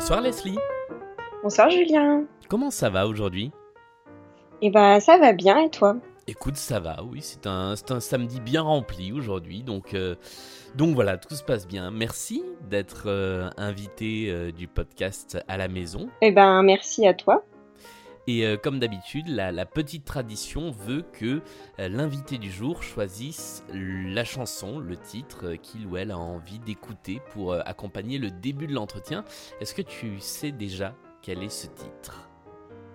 Bonsoir Leslie. Bonsoir Julien. Comment ça va aujourd'hui? Eh ben ça va bien et toi? Écoute, ça va, oui, c'est un, un, samedi bien rempli aujourd'hui, donc, euh, donc voilà, tout se passe bien. Merci d'être euh, invité euh, du podcast à la maison. Eh ben merci à toi. Et comme d'habitude, la, la, petite tradition veut que l'invité du jour choisisse la chanson, le titre qu'il ou elle a envie d'écouter pour accompagner le début de l'entretien. Est-ce que tu sais déjà quel est ce titre?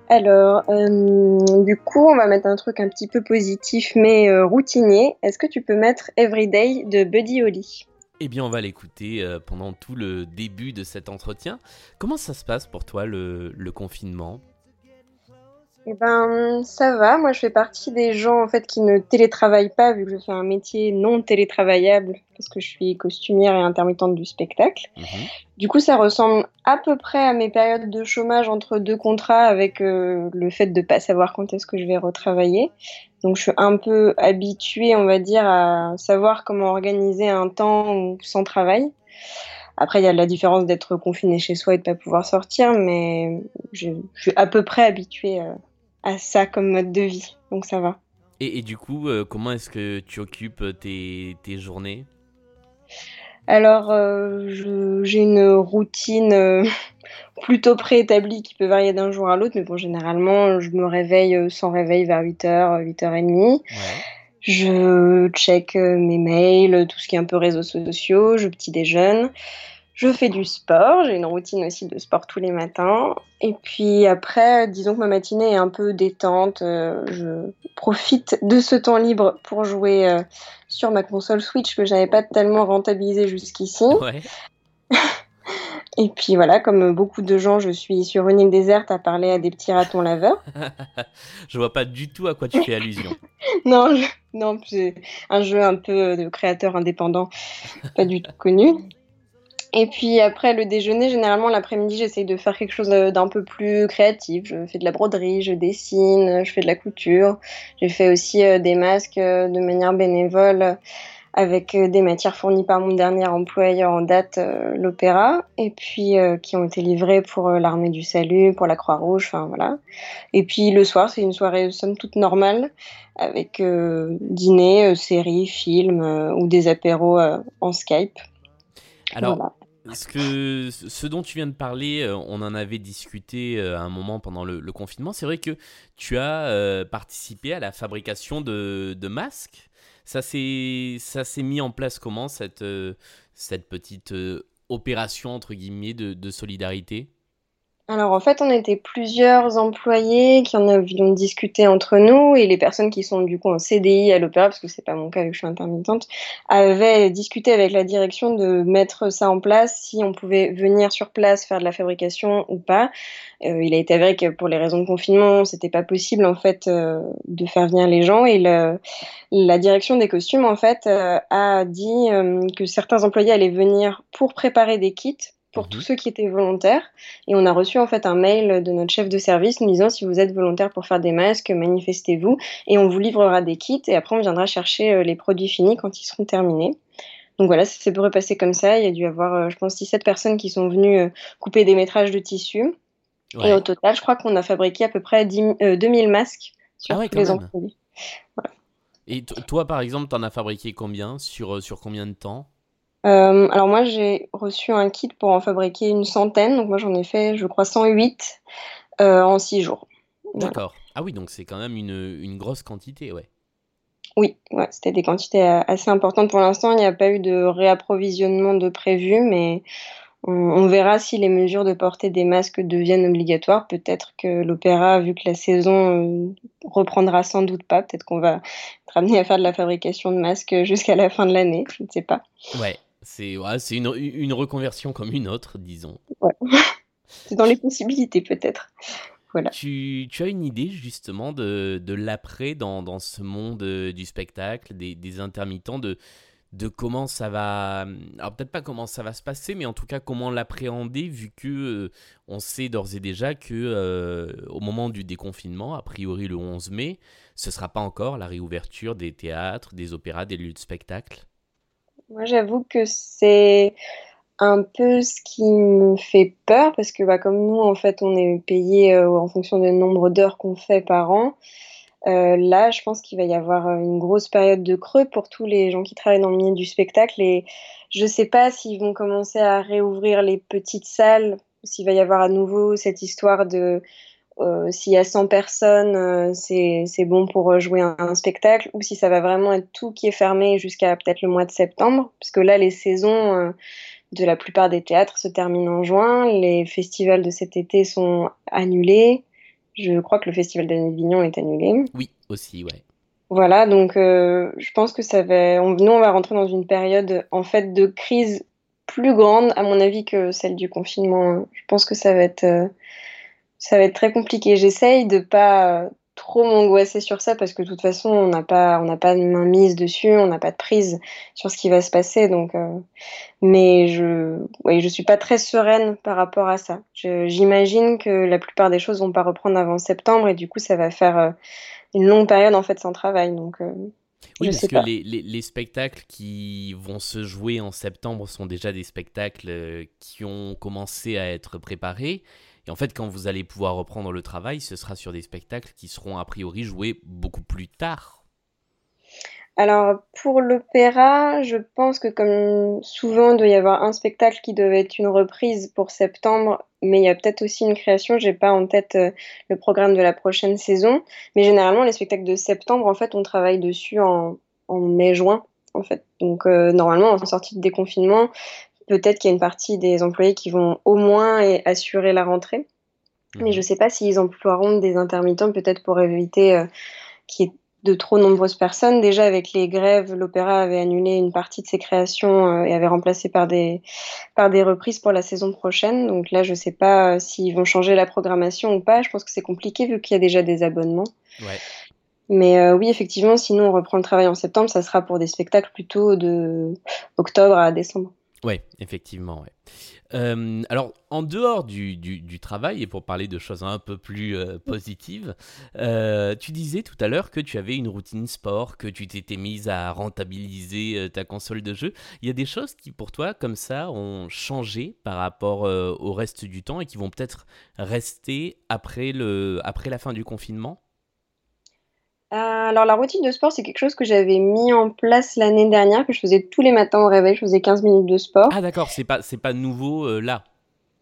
Alors, euh, du coup, on va mettre un truc un petit peu positif mais euh, routinier. Est-ce que tu peux mettre Everyday de Buddy Holly? Eh bien, on va l'écouter euh, pendant tout le début de cet entretien. Comment ça se passe pour toi le, le confinement? Eh ben, ça va. Moi, je fais partie des gens en fait qui ne télétravaillent pas, vu que je fais un métier non télétravaillable, parce que je suis costumière et intermittente du spectacle. Mhm. Du coup, ça ressemble à peu près à mes périodes de chômage entre deux contrats, avec euh, le fait de pas savoir quand est-ce que je vais retravailler. Donc, je suis un peu habituée, on va dire, à savoir comment organiser un temps sans travail. Après, il y a la différence d'être confiné chez soi et de pas pouvoir sortir, mais je, suis à peu près habituée. Euh, à ça comme mode de vie. Donc ça va. Et, du coup, euh, comment est-ce que tu occupes tes, tes journées? Alors, euh, j'ai une routine euh, plutôt préétablie qui peut varier d'un jour à l'autre, mais bon, généralement, je me réveille sans réveil vers 8h, 8h30. Je check mes mails, tout ce qui est un peu réseaux sociaux, je petit déjeune. Je fais du sport, j'ai une routine aussi de sport tous les matins. Et puis après, disons que ma matinée est un peu détente. Euh, je profite de ce temps libre pour jouer euh, sur ma console Switch que j'avais pas tellement rentabilisé jusqu'ici. Et puis voilà, comme beaucoup de gens, je suis sur une île déserte à parler à des petits ratons laveurs. je vois pas du tout à quoi tu fais allusion. non, non, c'est un jeu un peu de créateur indépendant, pas du tout connu. Et puis après le déjeuner, généralement l'après-midi, j'essaye de faire quelque chose euh, d'un peu plus créatif. Je fais de la broderie, je dessine, je fais de la couture. J'ai fait aussi euh, des masques euh, de manière bénévole avec des matières fournies par mon dernier employeur en date, l'Opéra, et puis qui ont été livrées pour l'Armée du Salut, pour la Croix-Rouge, enfin voilà. Et puis le soir, c'est une soirée somme toute normale, avec dîner, séries, films ou des apéros en Skype. Alors, ce, que, ce dont tu viens de parler, euh, on en avait discuté euh, à un moment pendant le, confinement. C'est vrai que tu as euh, participé à la fabrication de, de masques. Ça s'est mis en place comment, cette, cette petite opération, entre guillemets, de, de solidarité? Alors en fait, on était plusieurs employés qui en avions discuté entre nous et les personnes qui sont du coup en CDI à l'opéra, parce que c'est pas mon cas vu je suis intermittente, avaient discuté avec la direction de mettre ça en place, si on pouvait venir sur place faire de la fabrication ou pas. Euh, il a été avéré que pour les raisons de confinement, c'était pas possible en fait euh, de faire venir les gens et la direction des costumes en fait euh, a dit que certains employés allaient venir pour préparer des kits pour mhm. tous ceux qui étaient volontaires. Et on a reçu en fait un mail de notre chef de service nous disant si vous êtes volontaire pour faire des masques, manifestez-vous et on vous livrera des kits et après on viendra chercher euh, les produits finis quand ils seront terminés. Donc voilà, ça s'est repasser comme ça. Il y a dû y avoir, euh, je pense, 17 personnes qui sont venues euh, couper des métrages de tissu. Et au total, je crois qu'on a fabriqué à peu près 10, 2000 masques sur ah tous les employés. Et toi, par exemple, tu en as fabriqué combien sur, sur combien de temps? Euh, alors moi j'ai reçu un kit pour en fabriquer une centaine, donc moi j'en ai fait je crois 108 euh, en 6 jours. D'accord. Ah oui, donc c'est quand même une, une, grosse quantité, ouais. Oui, ouais, c'était des quantités euh, assez importantes pour l'instant. Il n'y a pas eu de réapprovisionnement de prévu, mais on, verra si les mesures de portée des masques deviennent obligatoires. Peut-être que l'opéra, vu que la saison reprendra sans doute pas, peut-être qu'on va être amené à faire de la fabrication de masques jusqu'à la fin de l'année, je ne sais pas. Ouais, c'est ouais, une, une reconversion comme une autre, disons. Ouais. c'est dans les possibilités peut-être. Voilà. Tu, tu, as une idée justement de, de l'après dans, dans, ce monde euh, du spectacle, des, des, intermittents, de, de comment ça va. Alors peut-être pas comment ça va se passer, mais en tout cas comment l'appréhender, vu que euh, on sait d'ores et déjà que euh, au moment du déconfinement, a priori le 11 mai, ce sera pas encore la réouverture des théâtres, des opéras, des lieux de spectacle. Moi, j'avoue que c'est un peu ce qui me fait peur parce que bah, comme nous, en fait, on est payé euh, en fonction du nombre d'heures qu'on fait par an. Euh, là, je pense qu'il va y avoir euh, une grosse période de creux pour tous les gens qui travaillent dans le milieu du spectacle. Et je ne sais pas s'ils vont commencer à réouvrir les petites salles, s'il va y avoir à nouveau cette histoire de euh, s'il y a 100 personnes, euh, c'est bon pour jouer un, un, spectacle, ou si ça va vraiment être tout qui est fermé jusqu'à peut-être le mois de septembre, parce que là, les saisons euh, de la plupart des théâtres se terminent en juin, les festivals de cet été sont annulés. Je crois que le festival d'Avignon est annulé. Oui, aussi, ouais. Voilà, donc euh, je pense que ça va. On, nous, on va rentrer dans une période en fait de crise plus grande, à mon avis, que celle du confinement. Je pense que ça va être euh, ça va être très compliqué. J'essaye de pas euh, trop m'angoisser sur ça parce que de toute façon, on n'a pas, on n'a pas de main mise dessus, on n'a pas de prise sur ce qui va se passer. Donc, euh, mais je, oui, je suis pas très sereine par rapport à ça. J'imagine que la plupart des choses vont pas reprendre avant septembre et du coup, ça va faire euh, une longue période en fait sans travail. Donc, oui, parce que les, les, les, spectacles qui vont se jouer en septembre sont déjà des spectacles qui ont commencé à être préparés. Et en fait, quand vous allez pouvoir reprendre le travail, ce sera sur des spectacles qui seront a priori joués beaucoup plus tard. Alors, pour l'opéra, je pense que comme souvent, il doit y avoir un spectacle qui devait être une reprise pour septembre, mais il y a peut-être aussi une création. J'ai pas en tête euh, le programme de la prochaine saison, mais généralement, les spectacles de septembre, en fait, on travaille dessus en, mai-juin, en fait. Donc, euh, normalement, en sortie de déconfinement, peut-être qu'il y a une partie des employés qui vont au moins assurer la rentrée. Mais je ne mhm. sais pas s'ils emploieront des intermittents, peut-être pour éviter euh, qu'il y ait de trop nombreuses personnes. Déjà, avec les grèves, l'opéra avait annulé une partie de ses créations euh, et avait remplacé par des, par des reprises pour la saison prochaine. Donc là, je ne sais pas euh, s'ils vont changer la programmation ou pas. Je pense que c'est compliqué vu qu'il y a déjà des abonnements. Mais oui, effectivement, sinon on reprend le travail en septembre, ça sera pour des spectacles plutôt de octobre à décembre. Oui, effectivement. Euh, alors, en dehors du, du, travail, et pour parler de choses un peu plus euh, positives, euh, tu disais tout à l'heure que tu avais une routine sport, que tu t'étais mise à rentabiliser ta console de jeu. Il y a des choses qui, pour toi, comme ça, ont changé par rapport au reste du temps et qui vont peut-être rester après, le, après la fin du confinement? Euh, alors la routine de sport, c'est quelque chose que j'avais mis en place l'année dernière, que je faisais tous les matins au réveil, je faisais 15 minutes de sport. Ah d'accord, c'est pas, c'est pas nouveau euh, là?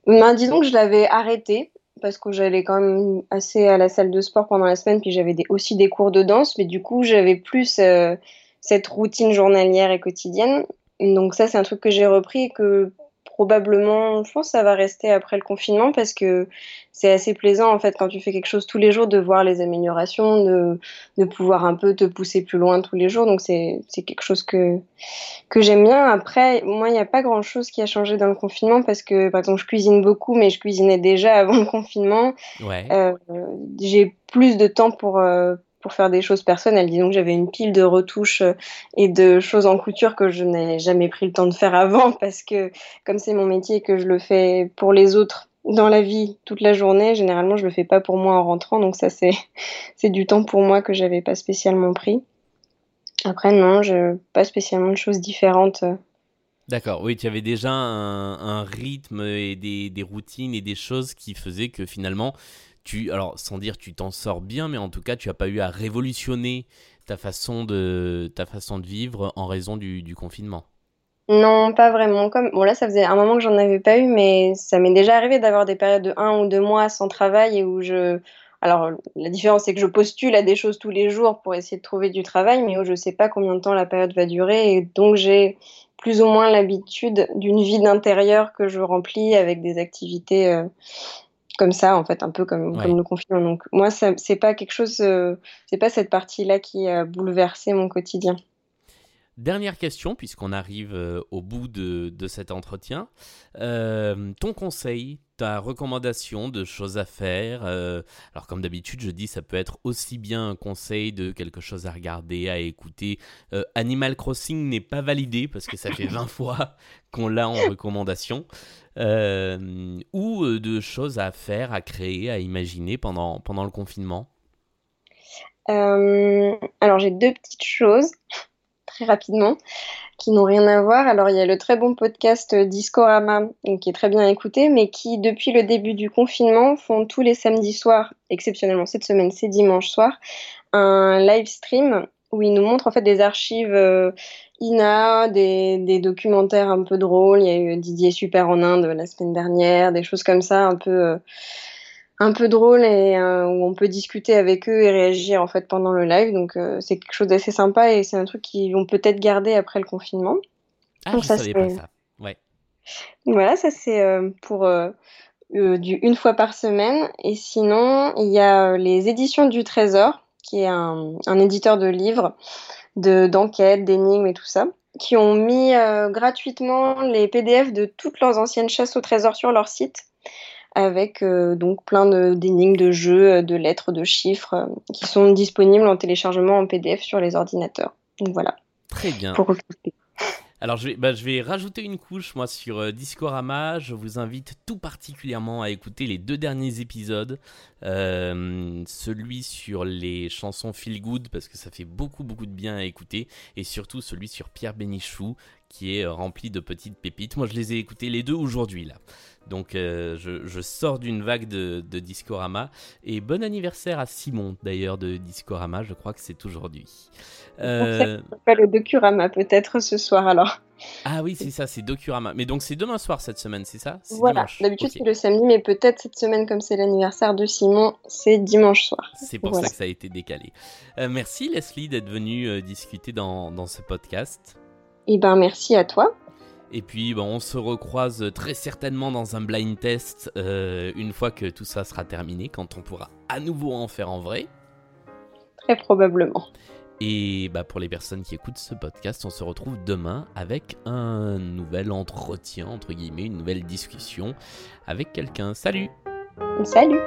Ben, Disons que je l'avais arrêté, parce que j'allais quand même assez à la salle de sport pendant la semaine, puis j'avais aussi des cours de danse, mais du coup j'avais plus euh, cette routine journalière et quotidienne. Donc ça c'est un truc que j'ai repris et que probablement, je pense que ça va rester après le confinement parce que c'est assez plaisant en fait quand tu fais quelque chose tous les jours de voir les améliorations, de, de pouvoir un peu te pousser plus loin tous les jours. Donc c'est quelque chose que, que j'aime bien. Après, moi, il n'y a pas grand chose qui a changé dans le confinement parce que par exemple, je cuisine beaucoup, mais je cuisinais déjà avant le confinement. Ouais. Euh, J'ai plus de temps pour, euh, pour faire des choses personnelles. Disons que j'avais une pile de retouches euh, et de choses en couture que je n'ai jamais pris le temps de faire avant parce que comme c'est mon métier et que je le fais pour les autres dans la vie toute la journée, généralement je le fais pas pour moi en rentrant, donc ça c'est c'est du temps pour moi que j'avais pas spécialement pris. Après non, je pas spécialement de choses différentes. D'accord, oui, tu avais déjà un, rythme et des, routines et des choses qui faisaient que finalement tu, alors sans dire tu t'en sors bien, mais en tout cas tu n'as pas eu à révolutionner ta façon de, ta façon de vivre en raison du, confinement. Non, pas vraiment. Comme bon là, ça faisait un moment que j'en avais pas eu, mais ça m'est déjà arrivé d'avoir des périodes de un ou deux mois sans travail et où je, alors la différence c'est que je postule à des choses tous les jours pour essayer de trouver du travail, mais où je sais pas combien de temps la période va durer et donc j'ai plus ou moins l'habitude d'une vie d'intérieur que je remplis avec des activités euh, comme ça, en fait, un peu comme, comme le confinement. Donc, moi, c'est pas quelque chose, euh, c'est pas cette partie-là qui a bouleversé mon quotidien. Dernière question, puisqu'on arrive euh, au bout de, de cet entretien. Euh, ton conseil, ta recommandation de choses à faire Alors, comme d'habitude, je dis ça peut être aussi bien un conseil de quelque chose à regarder, à écouter. Animal Crossing n'est pas validé parce que ça fait 20 fois qu'on l'a en recommandation. Euh, ou euh, de choses à faire, à créer, à imaginer pendant, pendant le confinement? Euh, Alors j'ai deux petites choses, très rapidement, qui n'ont rien à voir. Alors, il y a le très bon podcast Discorama, qui est très bien écouté, mais qui, depuis le début du confinement, font tous les samedis soirs, exceptionnellement cette semaine, c'est dimanche soir, un live stream où ils nous montrent en fait des archives euh, INA, des, documentaires un peu drôles. Il y a eu Didier Super en Inde la semaine dernière, des choses comme ça, un peu, euh, un peu drôles et euh, où on peut discuter avec eux et réagir en fait pendant le live. Donc c'est quelque chose d'assez sympa et c'est un truc qu'ils vont peut-être garder après le confinement. Ah, Donc, je ça, savais pas ça. Ouais. Voilà, ça c'est pour du une fois par semaine. Et sinon, il y a les éditions du Trésor qui est un, éditeur de livres, de, d'enquêtes, d'énigmes et tout ça, qui ont mis euh, gratuitement les PDF de toutes leurs anciennes chasses au trésor sur leur site, avec euh, donc plein d'énigmes, de, jeux, de lettres, de chiffres, euh, qui sont disponibles en téléchargement en PDF sur les ordinateurs. Donc voilà. Très bien. Alors je vais, bah, je vais rajouter une couche moi sur euh, Discorama. Je vous invite tout particulièrement à écouter les deux derniers épisodes. Euh, celui sur les chansons Feel Good parce que ça fait beaucoup beaucoup de bien à écouter. Et surtout celui sur Pierre Bénichou qui est euh, rempli de petites pépites. Moi je les ai écoutés les deux aujourd'hui là. Donc euh, je, sors d'une vague de, Discorama. Et bon anniversaire à Simon d'ailleurs de Discorama, je crois que c'est aujourd'hui. Euh... Pas le Docurama peut-être ce soir alors. Ah oui, c'est ça, c'est Docurama. Mais donc c'est demain soir cette semaine, c'est ça? Voilà, d'habitude c'est le samedi, mais peut-être cette semaine, comme c'est l'anniversaire de Simon, c'est dimanche soir. C'est pour ça que ça a été décalé. Euh, merci Leslie d'être venue euh, discuter dans, dans ce podcast. Et eh ben merci à toi. Et puis bon, on se recroise très certainement dans un blind test euh, une fois que tout ça sera terminé, quand on pourra à nouveau en faire en vrai. Très probablement. Et bah, pour les personnes qui écoutent ce podcast, on se retrouve demain avec un nouvel entretien, entre guillemets, une nouvelle discussion avec quelqu'un. Salut Salut